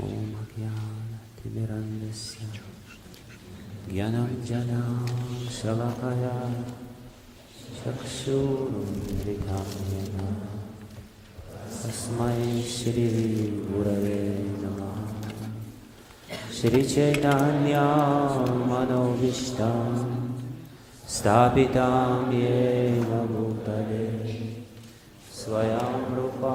ॐ अज्ञानतिमिरन्दस्य ज्ञानञ्जना शलकया चक्षुरुन्मिलितं येन तस्मै श्रीगुरवे नमः श्रीचैतन्यामनोभीष्टं स्थापितां येन भूतले स्वयं रूपा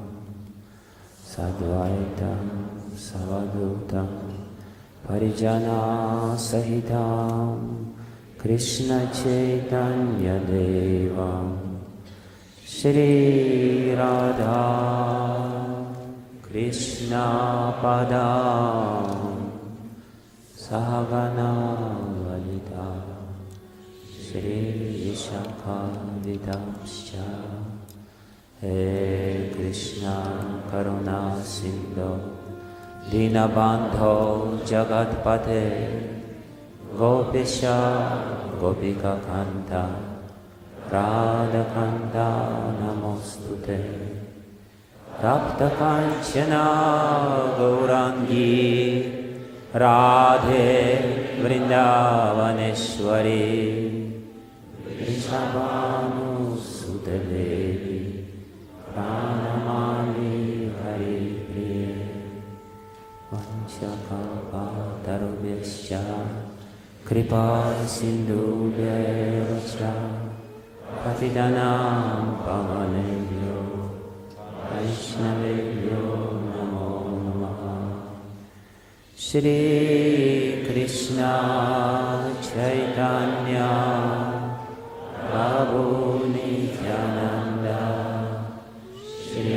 सद्वैतं सवदूतं परिजनासहितां कृष्णचैतन्यदेवं श्रीराधा कृष्णापदा सहगनावलिता वलिता हे कृष्ण करुणा सिन्धो दीनबान्धो जगत्पथे गोपिश गोपिककन्त राधकन्ता नमोऽस्तु ते तप्तकाञ्चना गौराङ्गी राधे वृन्दावनेश्वरी वृषभानुसुतदेवी वंशकल्पतरुभ्यश्च कृपा सिन्धुभ्येव च प्रतिदनां पवनेभ्यो वैष्णवेभ्यो नमो नमः। श्रीकृष्ण चैतन्य प्रभु नित्यानन्द Shri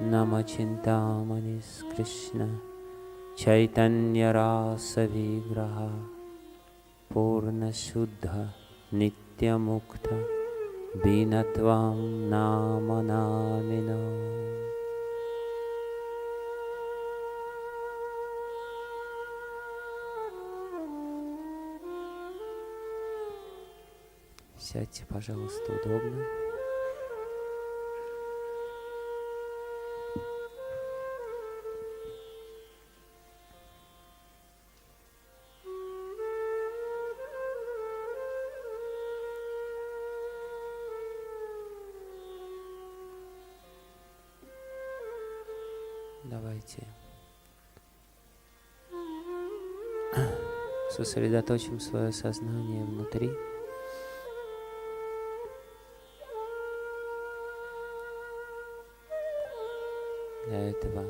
Nama Chintamani Krishna Chaitanya Rasa Vigraha Purna Shuddha Nitya Mukta Binatvam Nama Namino Сядьте, пожалуйста, удобно. Давайте сосредоточим свое сознание внутри. Для этого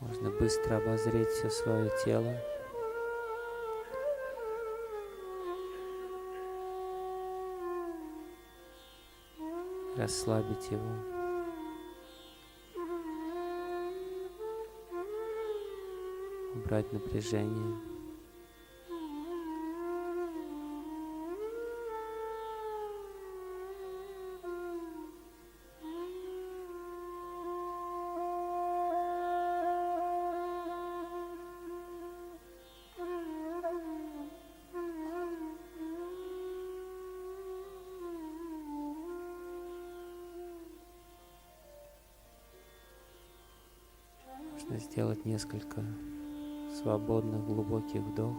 можно быстро обозреть все свое тело. Расслабить его. Убрать напряжение. Можно сделать несколько свободных глубоких вдохов.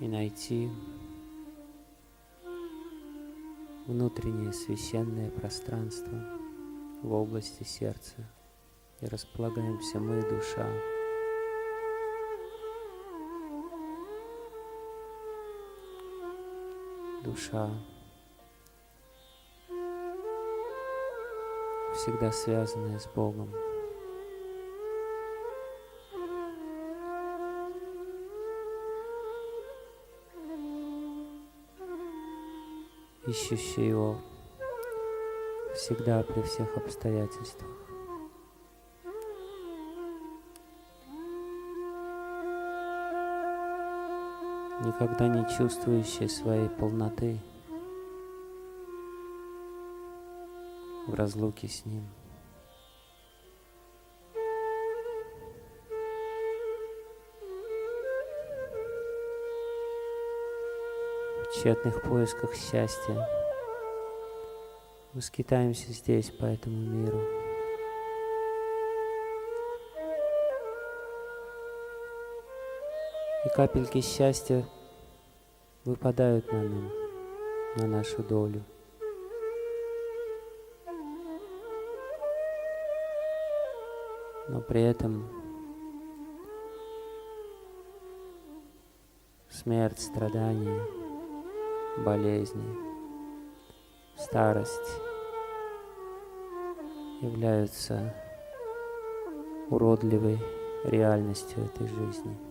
И найти внутреннее священное пространство в области сердца, и располагаемся мы, душа, Душа всегда связанная с Богом. ищущий его всегда при всех обстоятельствах. Никогда не чувствующий своей полноты в разлуке с Ним. тщетных поисках счастья. Мы скитаемся здесь, по этому миру. И капельки счастья выпадают на нам, на нашу долю. Но при этом смерть, страдания – болезни, старость являются уродливой реальностью этой жизни.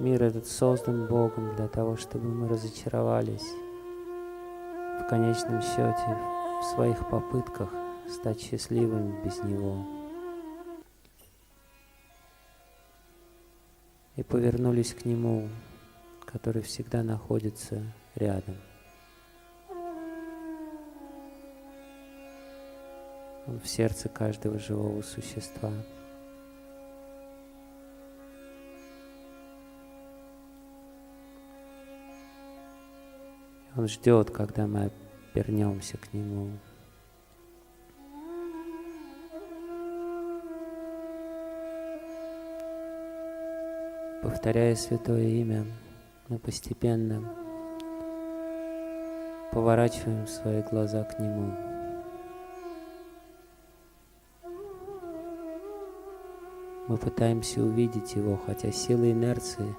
Мир этот создан Богом для того, чтобы мы разочаровались в конечном счете в своих попытках стать счастливыми без Него. и повернулись к Нему, который всегда находится рядом. Он в сердце каждого живого существа. Он ждет, когда мы вернемся к Нему. Повторяя святое имя, мы постепенно поворачиваем свои глаза к Нему. Мы пытаемся увидеть Его, хотя сила инерции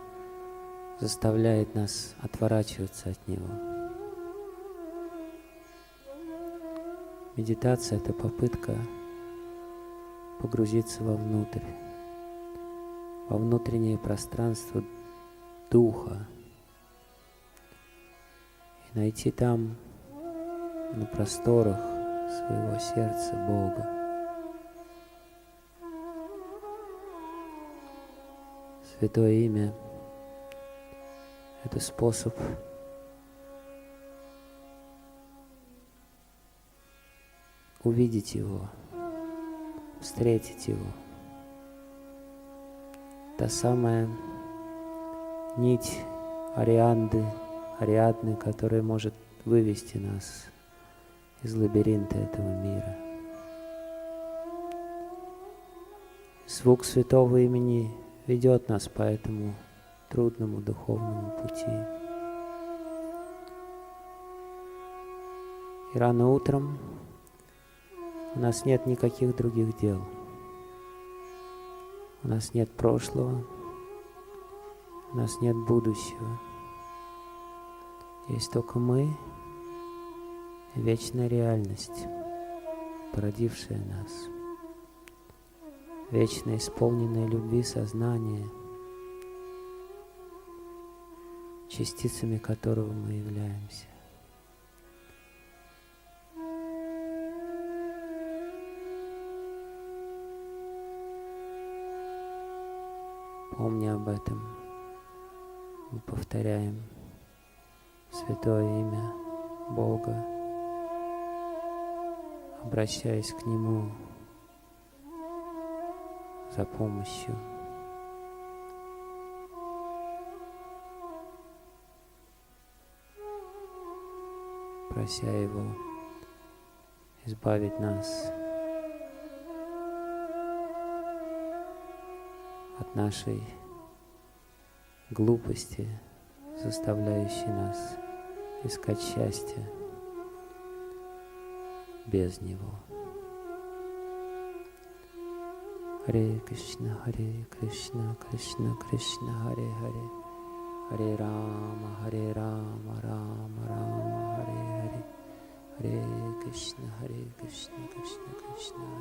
заставляет нас отворачиваться от Него. Медитация – это попытка погрузиться вовнутрь во внутреннее пространство Духа и найти там, на просторах своего сердца Бога. Святое имя – это способ увидеть Его, встретить Его – та самая нить Арианды, Ариадны, которая может вывести нас из лабиринта этого мира. Звук святого имени ведет нас по этому трудному духовному пути. И рано утром у нас нет никаких других дел – у нас нет прошлого, у нас нет будущего. Есть только мы вечная реальность, породившая нас. Вечно исполненное любви сознание, частицами которого мы являемся. Помни об этом. Мы повторяем святое имя Бога, обращаясь к Нему за помощью. прося Его избавить нас от нашей глупости, заставляющей нас искать счастье без него. Харе Кришна, Харе Кришна, Кришна Кришна, Харе Харе, Харе Рама, Харе Рама, Рама Рама, Харе Харе, Харе Кришна, Харе Кришна, Кришна Кришна,